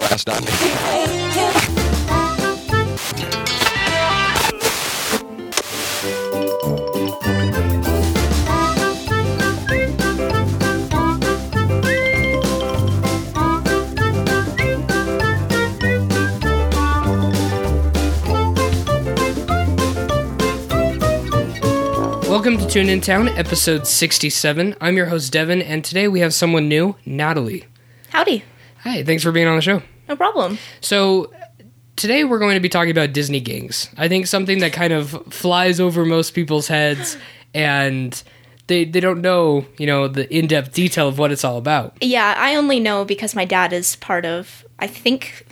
Last night. Welcome to Tooned in Town, episode 67. I'm your host, Devin, and today we have someone new, Natalie. Howdy. Hi, thanks for being on the show. No problem. So, today we're going to be talking about Disney gangs. I think something that kind of flies over most people's heads, and they, they don't know, you know, the in depth detail of what it's all about. Yeah, I only know because my dad is part of, I think,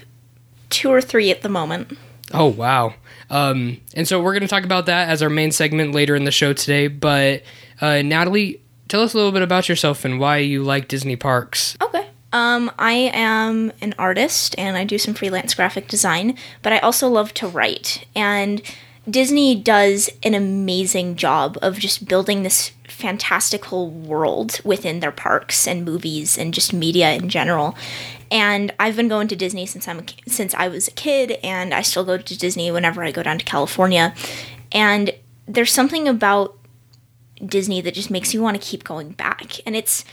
two or three at the moment. Oh, wow. Um, and so we're going to talk about that as our main segment later in the show today. But, uh, Natalie, tell us a little bit about yourself and why you like Disney parks. Okay. Um, I am an artist and I do some freelance graphic design, but I also love to write. And Disney does an amazing job of just building this fantastical world within their parks and movies and just media in general. And I've been going to Disney since I'm since I was a kid, and I still go to Disney whenever I go down to California. And there's something about Disney that just makes you want to keep going back, and it's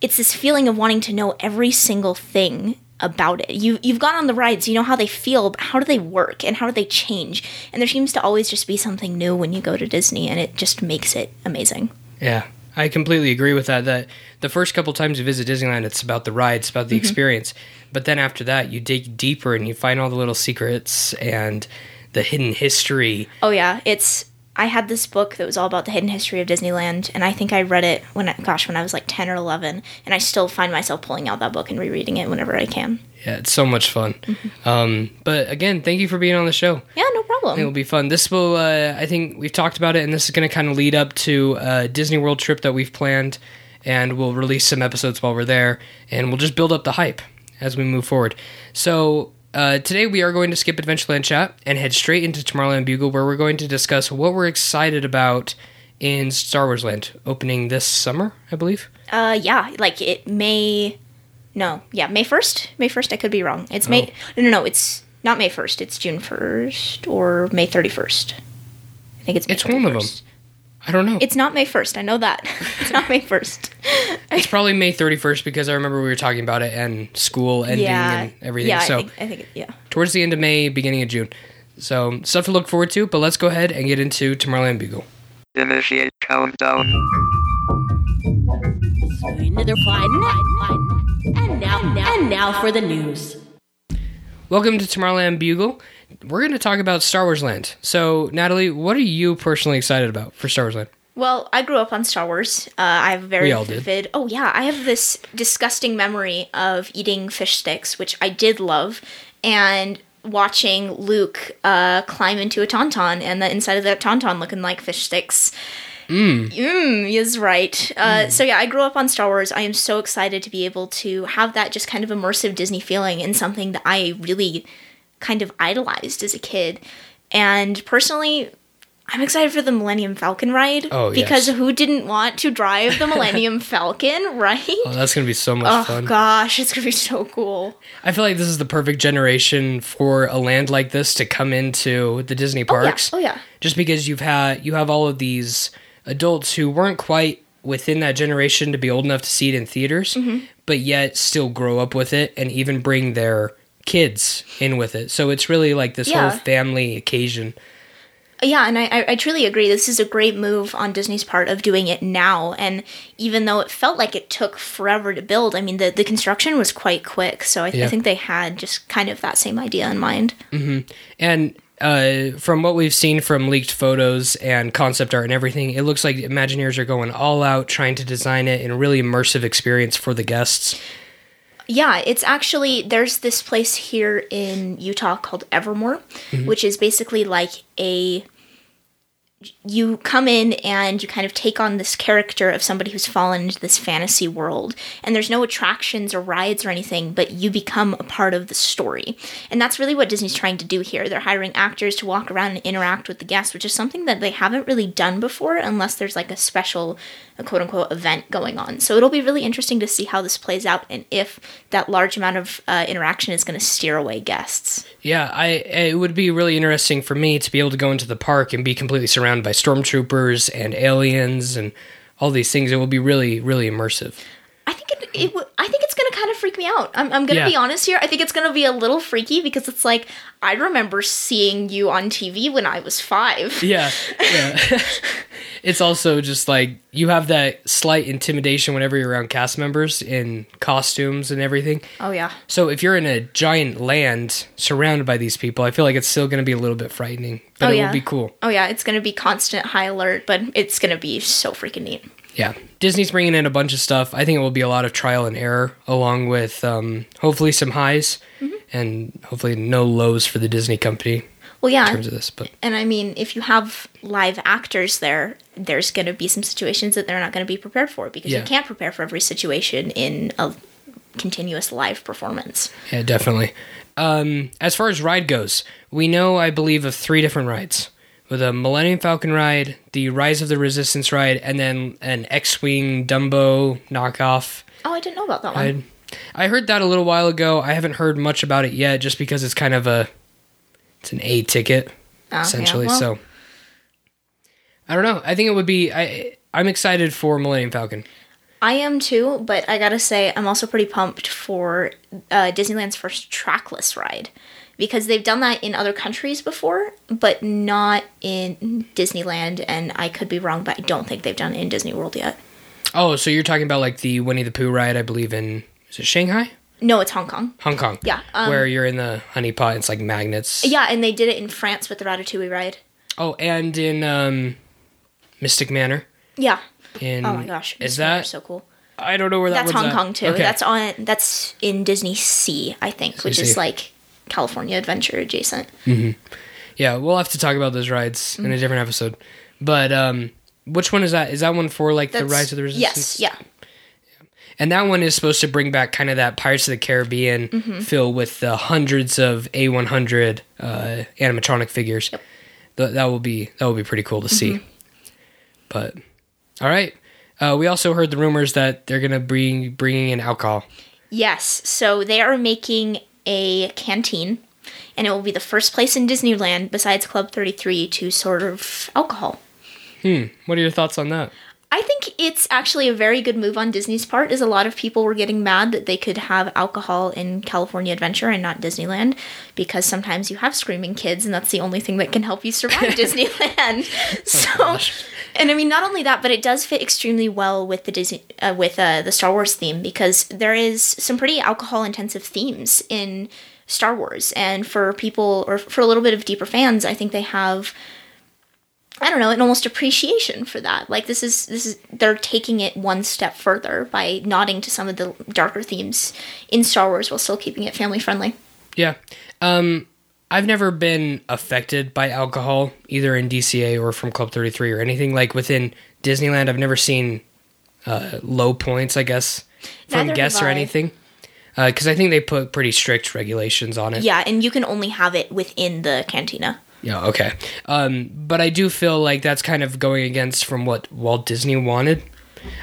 it's this feeling of wanting to know every single thing about it. You you've gone on the rides, you know how they feel, but how do they work and how do they change? And there seems to always just be something new when you go to Disney, and it just makes it amazing. Yeah, I completely agree with that. That the first couple times you visit Disneyland, it's about the ride, it's about the mm-hmm. experience. But then after that, you dig deeper and you find all the little secrets and the hidden history. Oh yeah, it's I had this book that was all about the hidden history of Disneyland, and I think I read it when I, gosh when I was like ten or eleven, and I still find myself pulling out that book and rereading it whenever I can. Yeah, it's so much fun. Um, but again, thank you for being on the show. Yeah, no problem. It'll be fun. This will, uh, I think we've talked about it, and this is going to kind of lead up to a Disney World trip that we've planned, and we'll release some episodes while we're there, and we'll just build up the hype as we move forward. So uh, today we are going to skip Adventureland chat and head straight into Tomorrowland Bugle, where we're going to discuss what we're excited about in Star Wars Land, opening this summer, I believe. Uh, yeah, like it may. No, yeah, May first. May first. I could be wrong. It's May. No, no, no. It's not May first. It's June first or May thirty first. I think it's. May It's one of them. 31st. I don't know. It's not May first. I know that. it's not May first. It's probably May 31st because I remember we were talking about it and school ending yeah, and everything. Yeah, so I think, I think. Yeah. towards the end of May, beginning of June. So stuff to look forward to, but let's go ahead and get into Tomorrowland Bugle. Initiate countdown. Another fine. And now, now, and now for the news. Welcome to Tomorrowland Bugle. We're going to talk about Star Wars Land. So, Natalie, what are you personally excited about for Star Wars Land? Well, I grew up on Star Wars. Uh, I have a very all did. vivid. Oh yeah, I have this disgusting memory of eating fish sticks, which I did love, and watching Luke uh, climb into a tauntaun, and the inside of that tauntaun looking like fish sticks. Mm, is right. Uh, So yeah, I grew up on Star Wars. I am so excited to be able to have that just kind of immersive Disney feeling in something that I really kind of idolized as a kid. And personally, I'm excited for the Millennium Falcon ride. Oh, because yes. who didn't want to drive the Millennium Falcon, right? Oh, that's going to be so much fun. Oh fun. gosh, it's gonna be so cool. I feel like this is the perfect generation for a land like this to come into the Disney parks. Oh yeah. just because you've had you have all of these adults who weren't quite within that generation to be old enough to see it in theaters, Mm-hmm. but yet still grow up with it and even bring their kids in with it. So it's really like this Yeah. whole family occasion. Yeah, and I, I- truly agree. This is a great move on Disney's part of doing it now. And even though it felt like it took forever to build, I mean, the, the construction was quite quick. So I, Yeah. I think they had just kind of that same idea in mind. And uh, from what we've seen from leaked photos and concept art and everything, it looks like Imagineers are going all out trying to design it in a really immersive experience for the guests. Yeah, it's actually there's this place here in Utah called Evermore, mm-hmm. which is basically like a you come in and you kind of take on this character of somebody who's fallen into this fantasy world and there's no attractions or rides or anything but you become a part of the story. And that's really what disney's trying to do here. They're hiring actors to walk around and interact with the guests which is something that they haven't really done before unless there's like a special a quote unquote event going on. So it'll be really interesting to see how this plays out and if that large amount of uh, interaction is going to steer away guests. Yeah, I it would be really interesting for me to be able to go into the park and be completely surrounded by stormtroopers and aliens and all these things. It will be really, really immersive. I think it, it w- I think it's gonna kind of freak me out. I'm, I'm gonna Yeah. be honest here. I think it's gonna be a little freaky because it's like I remember seeing you on TV when I was five. Yeah, yeah. it's also just like you have that slight intimidation whenever you're around cast members in costumes and everything. Oh yeah, So if you're in a giant land surrounded by these people, I feel like it's still going to be a little bit frightening, but Oh, it yeah. will be cool. oh yeah. It's gonna be constant high alert, but it's gonna be so freaking neat. Yeah, Disney's bringing in a bunch of stuff. I think it will be a lot of trial and error, along with um, hopefully some highs Mm-hmm. and hopefully no lows for the Disney company Well, yeah. in terms of this. But and I mean, if you have live actors there, there's gonna be some situations that they're not gonna be prepared for because Yeah. you can't prepare for every situation in a continuous live performance. yeah, definitely. Um, as far as ride goes, we know I believe of three different rides. With a Millennium Falcon ride, the Rise of the Resistance ride, and then an X-wing Dumbo knockoff Oh, I didn't know about that one. ride. I heard that a little while ago. I haven't heard much about it yet, just because it's kind of a it's an A ticket Oh, yeah, essentially. well, so I don't know. I think it would be. I I'm excited for Millennium Falcon. I am too, but I gotta say, I'm also pretty pumped for uh, Disneyland's first trackless ride because they've done that in other countries before, but not in Disneyland. And I could be wrong, but I don't think they've done it in Disney World yet. Oh, so you're talking about like the Winnie the Pooh ride? I believe in is it Shanghai, No, it's Hong Kong. Hong Kong? Yeah, um, where you're in the honey pot. It's like magnets. Yeah, and they did it in France with the Ratatouille ride. Oh, and in um, Mystic Manor. Yeah. In Oh my gosh, is Mystic Manor that? is so cool? I don't know where that That's Hong at. Kong too. Okay. That's on. That's in DisneySea, I think, which is Sea. like California Adventure adjacent. Yeah, we'll have to talk about those rides in a Mm-hmm. different episode. But um, which one is that? Is that one for like the Rise of the Resistance? Yes. Yeah. And that one is supposed to bring back kind of that Pirates of the Caribbean Mm-hmm. feel with the hundreds of A100 uh, animatronic figures. Th- that will be that will be pretty cool to see. But all right, uh, we also heard the rumors that they're gonna bring bringing in alcohol. Yes, so they are making a canteen, and it will be the first place in Disneyland besides Club 33 to serve alcohol. Hmm. What are your thoughts on that? I think it's actually a very good move on Disney's part, as a lot of people were getting mad that they could have alcohol in California Adventure and not Disneyland, because sometimes you have screaming kids, and that's the only thing that can help you survive Disneyland. So, and I mean, not only that, but it does fit extremely well with the Disney, uh, with uh, the Star Wars theme, because there is some pretty alcohol-intensive themes in Star Wars, and for people or for a little bit of deeper fans, I think they have I don't know, an almost appreciation for that. Like this is this is they're taking it one step further by nodding to some of the darker themes in Star Wars while still keeping it family friendly. Yeah. Um, I've never been affected by alcohol, either in DCA or from Club 33 or anything. Like within Disneyland, I've never seen uh, low points, I guess, from Neither guests or anything. Because I think they put pretty strict regulations on it. Yeah, and you can only have it within the cantina. Yeah, okay. Um, but I do feel like that's kind of going against from what Walt Disney wanted.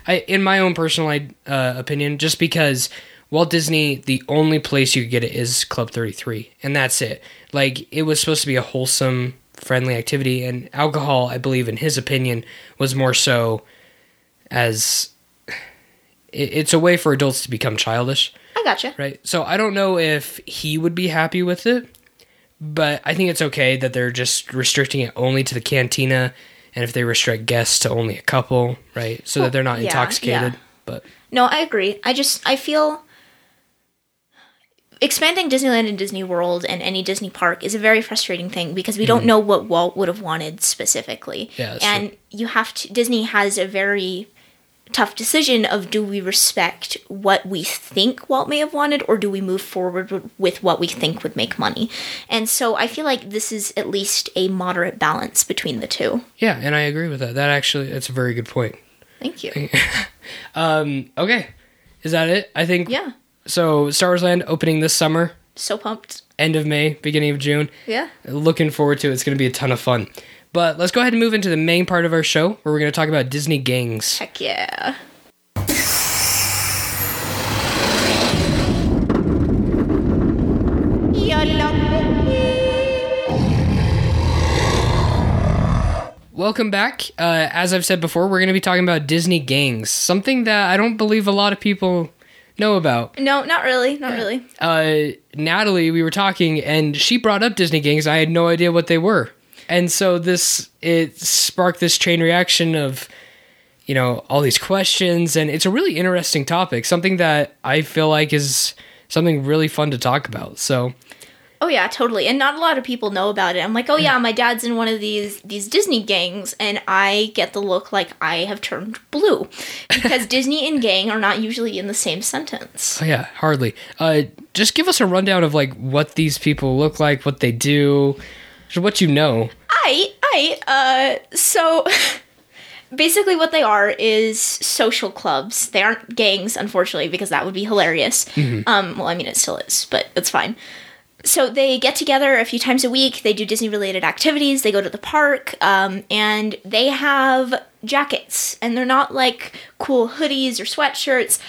I, in my own personal uh, opinion, just because Walt Disney, the only place you could get it is Club 33, and that's it. Like, it was supposed to be a wholesome, friendly activity, and alcohol, I believe, in his opinion, was more so as it's a way for adults to become childish I gotcha. right? So I don't know if he would be happy with it, but I think it's okay that they're just restricting it only to the cantina, and if they restrict guests to only a couple, right, so that they're not yeah, intoxicated. yeah. But No, I agree. I just I feel expanding Disneyland and Disney World and any Disney park is a very frustrating thing because we don't know what Walt would have wanted specifically. Yeah, and you have to Disney has a very tough decision of do we respect what we think Walt may have wanted or do we move forward with what we think would make money? And so I feel like this is at least a moderate balance between the two. Yeah, and I agree with that. That actually, that's a very good point. Thank you. Um, okay, is that it? I think. Yeah. So Star Wars Land opening this summer, So pumped. end of May, beginning of June. Yeah. Looking forward to it. It's going to be a ton of fun. But let's go ahead and move into the main part of our show where we're going to talk about Disney gangs. Heck yeah. Welcome back. Uh, as I've said before, we're going to be talking about Disney gangs, something that I don't believe a lot of people know about. No, not really. Not really. Uh, Natalie, we were talking, and she brought up Disney gangs. I had no idea what they were, and so this it sparked this chain reaction of, you know, all these questions, and it's a really interesting topic, something that I feel like is something really fun to talk about. So Oh yeah, totally. And not a lot of people know about it. I'm like, oh yeah, my dad's in one of these these Disney gangs, and I get the look like I have turned blue because Disney and gang are not usually in the same sentence. Oh yeah, hardly. Uh, just give us a rundown of like what these people look like, what they do, what you know. I I uh so. Basically, what they are is social clubs. They aren't gangs, unfortunately, because that would be hilarious. Um, well, I mean, it still is, but it's fine. So they get together a few times a week. They do Disney related activities. They go to the park, um, and they have jackets, and they're not like cool hoodies or sweatshirts.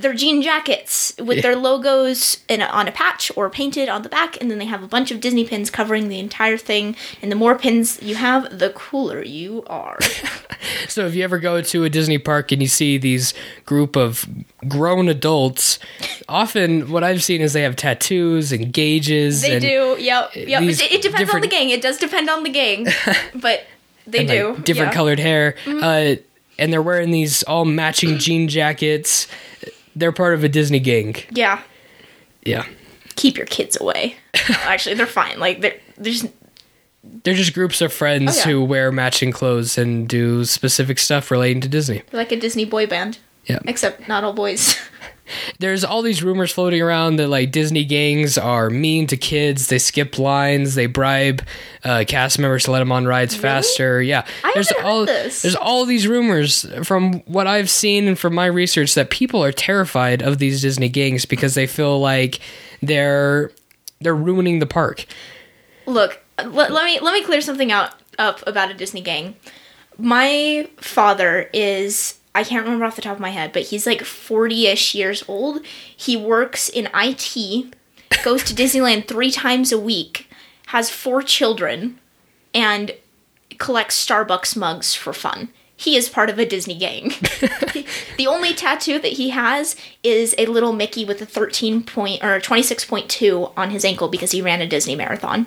They're jean jackets with their logos in a, on a patch or painted on the back, and then they have a bunch of Disney pins covering the entire thing. And the more pins you have, the cooler you are. So if you ever go to a Disney park and you see these group of grown adults, often what I've seen is they have tattoos and gauges. They do. Yep. Yep. It, it depends on the gang. It does depend on the gang, but they and, do. like, different yeah. Mm-hmm. colored hair. Uh, and they're wearing these all matching jean jackets. They're part of a Disney gang. Yeah. Yeah. Keep your kids away. No, actually, they're fine. Like they're there's They're just groups of friends Oh, yeah. who wear matching clothes and do specific stuff relating to Disney. like a Disney boy band. Yeah. Except not all boys. There's all these rumors floating around that like Disney gangs are mean to kids. They skip lines. They bribe uh, cast members to let them on rides faster. Yeah, I there's all this. there's all these rumors from what I've seen and from my research that people are terrified of these Disney gangs because they feel like they're they're ruining the park. Look, let, let me let me clear something out up about a Disney gang. My father is I can't remember off the top of my head, but he's like 40ish years old. He works in IT, goes to Disneyland 3 times a week, has four children and collects Starbucks mugs for fun. He is part of a Disney gang. the only tattoo that he has is a little Mickey with a 13 point or 26.2 on his ankle because he ran a Disney marathon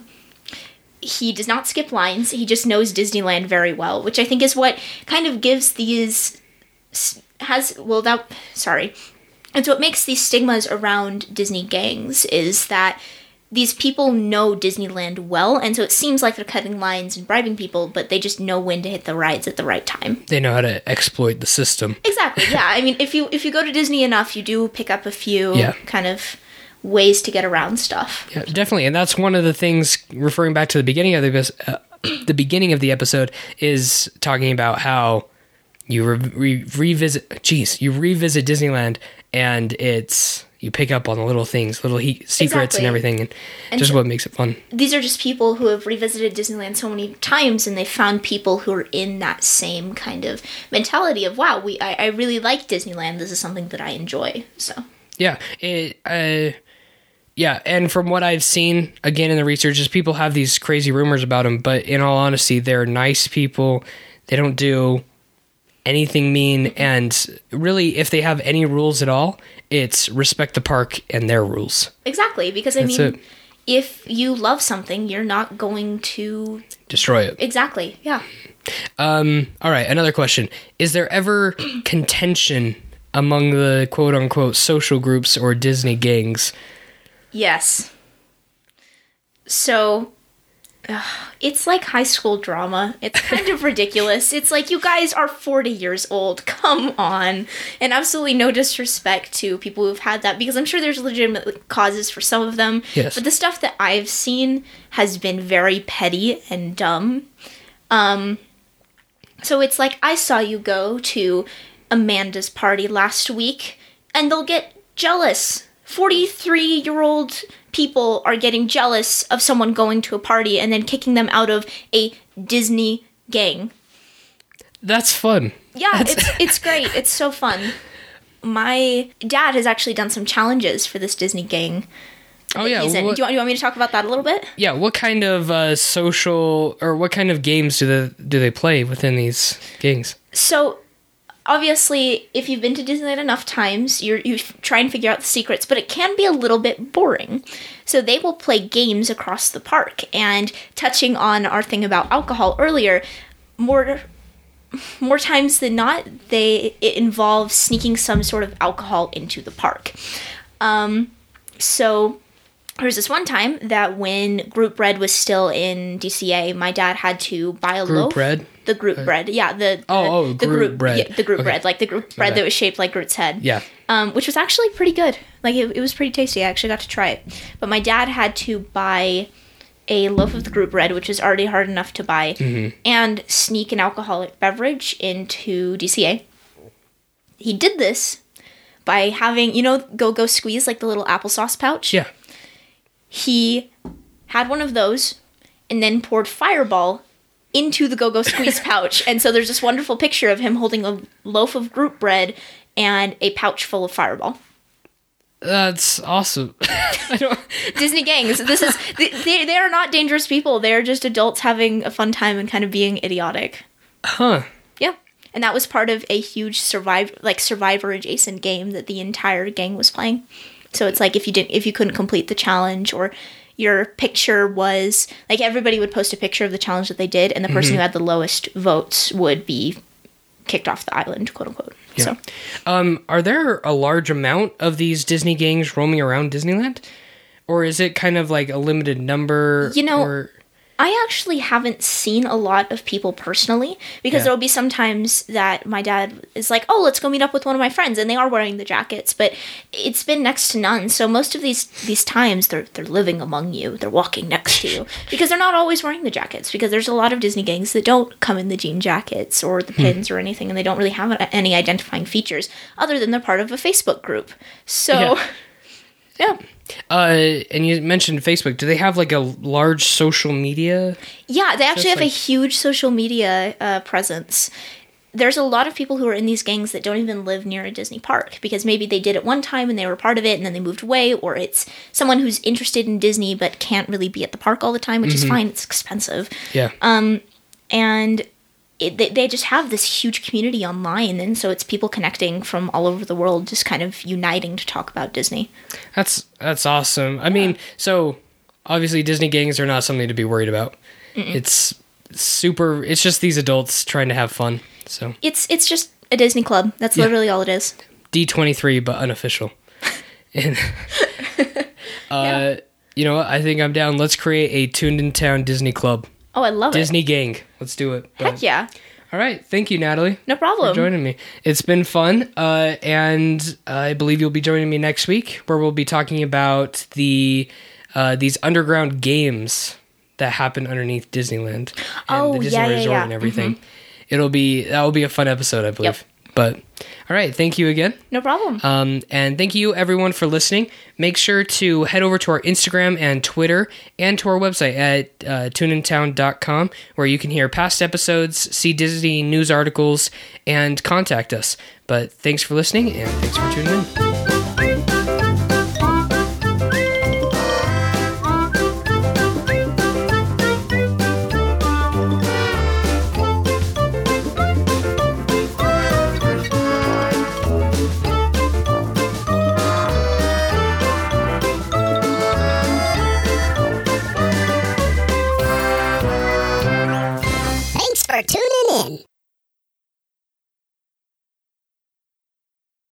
he does not skip lines. He just knows Disneyland very well, which I think is what kind of gives these has well that sorry. And so what makes these stigmas around Disney gangs is that these people know Disneyland well, and so it seems like they're cutting lines and bribing people, but they just know when to hit the rides at the right time. They know how to exploit the system. Exactly. Yeah. I mean, if you if you go to Disney enough, you do pick up a few Yeah. kind of ways to get around stuff. Yeah, definitely, and that's one of the things. Referring back to the beginning of the uh, the beginning of the episode is talking about how you re- re- revisit. Jeez, you revisit Disneyland, and it's you pick up on the little things, little he- secrets, Exactly. and everything, and, And just so- what makes it fun. these are just people who have revisited Disneyland so many times and they found people who are in that same kind of mentality of wow, we I, I really like Disneyland. This is something that I enjoy. So Yeah, it. Uh, yeah, and from what I've seen, again in the research, is people have these crazy rumors about them, but in all honesty, they're nice people. They don't do anything mean, and really, if they have any rules at all, it's respect the park and their rules. exactly because I That's mean, it. if you love something, you're not going to Destroy it. exactly yeah. Um. All right. Another question: Is there ever contention among the quote unquote social groups or Disney gangs? Yes. So It's like high school drama. It's kind of ridiculous. It's like you guys are 40 years old. Come on. And absolutely no disrespect to people who've had that because I'm sure there's legitimate causes for some of them. Yes. But the stuff that I've seen has been very petty and dumb. Um so it's like I saw you go to Amanda's party last week and they'll get jealous. 43 year old people are getting jealous of someone going to a party and then kicking them out of a Disney gang. That's fun. Yeah, it's it's great. It's so fun. My dad has actually done some challenges for this Disney gang. Oh yeah. What, Do, you want, do you want me to talk about that a little bit? yeah. What kind of uh, social or what kind of games do they do they play within these gangs? So, obviously, if you've been to Disneyland enough times, you're, you try and figure out the secrets, but it can be a little bit boring. So, they will play games across the park. And touching on our thing about alcohol earlier, more more times than not, they it involves sneaking some sort of alcohol into the park. Um, so there was this one time that when Groot Bread was still in DCA, my dad had to buy a Groot loaf. bread? The Groot bread, yeah. The, Oh, the, oh, the Groot bread. yeah, the Groot Okay. bread, like the Groot bread bad. that was shaped like Groot's head Yeah. um, which was actually pretty good. Like it, it was pretty tasty. I actually got to try it. But my dad had to buy a loaf of the Groot bread, which was already hard enough to buy, Mm-hmm. and sneak an alcoholic beverage into DCA. He did this by having, you know, Go Go Squeeze, like the little applesauce pouch. Yeah. He had one of those and then poured Fireball into the Go Go Squeeze pouch. And so there's this wonderful picture of him holding a loaf of Groot bread and a pouch full of Fireball. That's awesome. I don't. Disney gangs. This is they, they are not dangerous people. They're just adults having a fun time and kind of being idiotic. Huh. Yeah. And that was part of a huge survive like survivor adjacent game that the entire gang was playing. So it's like if you didn't if you couldn't complete the challenge or your picture was like everybody would post a picture of the challenge that they did and the person who had the lowest votes would be kicked off the island, quote unquote. Yeah. So Um, are there a large amount of these Disney gangs roaming around Disneyland, or is it kind of like a limited number? You know, or, I actually haven't seen a lot of people personally because Yeah. there'll be sometimes that my dad is like, "Oh, let's go meet up with one of my friends," and they are wearing the jackets, but it's been next to none. So most of these these times they're they're living among you, they're walking next to you because they're not always wearing the jackets because there's a lot of Disney gangs that don't come in the jean jackets or the hmm. pins or anything, and they don't really have any identifying features other than they're part of a Facebook group. So. Yeah. yeah. Uh, and you mentioned Facebook. Do they have like a large social media? Yeah, they actually have a huge social media uh, presence. There's a lot of people who are in these gangs that don't even live near a Disney park because maybe they did it one time and they were part of it and then they moved away, or it's someone who's interested in Disney but can't really be at the park all the time, which is fine, it's expensive. Yeah. And it, they, they just have this huge community online, and so it's people connecting from all over the world, just kind of uniting to talk about Disney. That's that's awesome. I mean, so obviously Disney gangs are not something to be worried about. It's super. It's just these adults trying to have fun. So It's it's just a Disney club. That's Yeah. literally all it is. D twenty three, but unofficial. And uh, you know what? I think I'm down. Let's create a Tooned in Town Disney Club, Oh, I love it. Disney gang. Let's do it. Heck yeah. All right. Thank you, Natalie. No problem. for joining me. It's been fun, uh, and I believe you'll be joining me next week, where we'll be talking about the uh, these underground games that happen underneath Disneyland and Oh, the Disney yeah, yeah, Resort yeah. Mm-hmm. and everything. It'll be that will be a fun episode, I believe. Yep. But all right, thank you again. No problem. Um, and thank you everyone for listening. Make sure to head over to our Instagram and Twitter and to our website at uh, toonedintown.com where you can hear past episodes, see Disney news articles, and contact us. But thanks for listening and thanks for tuning in.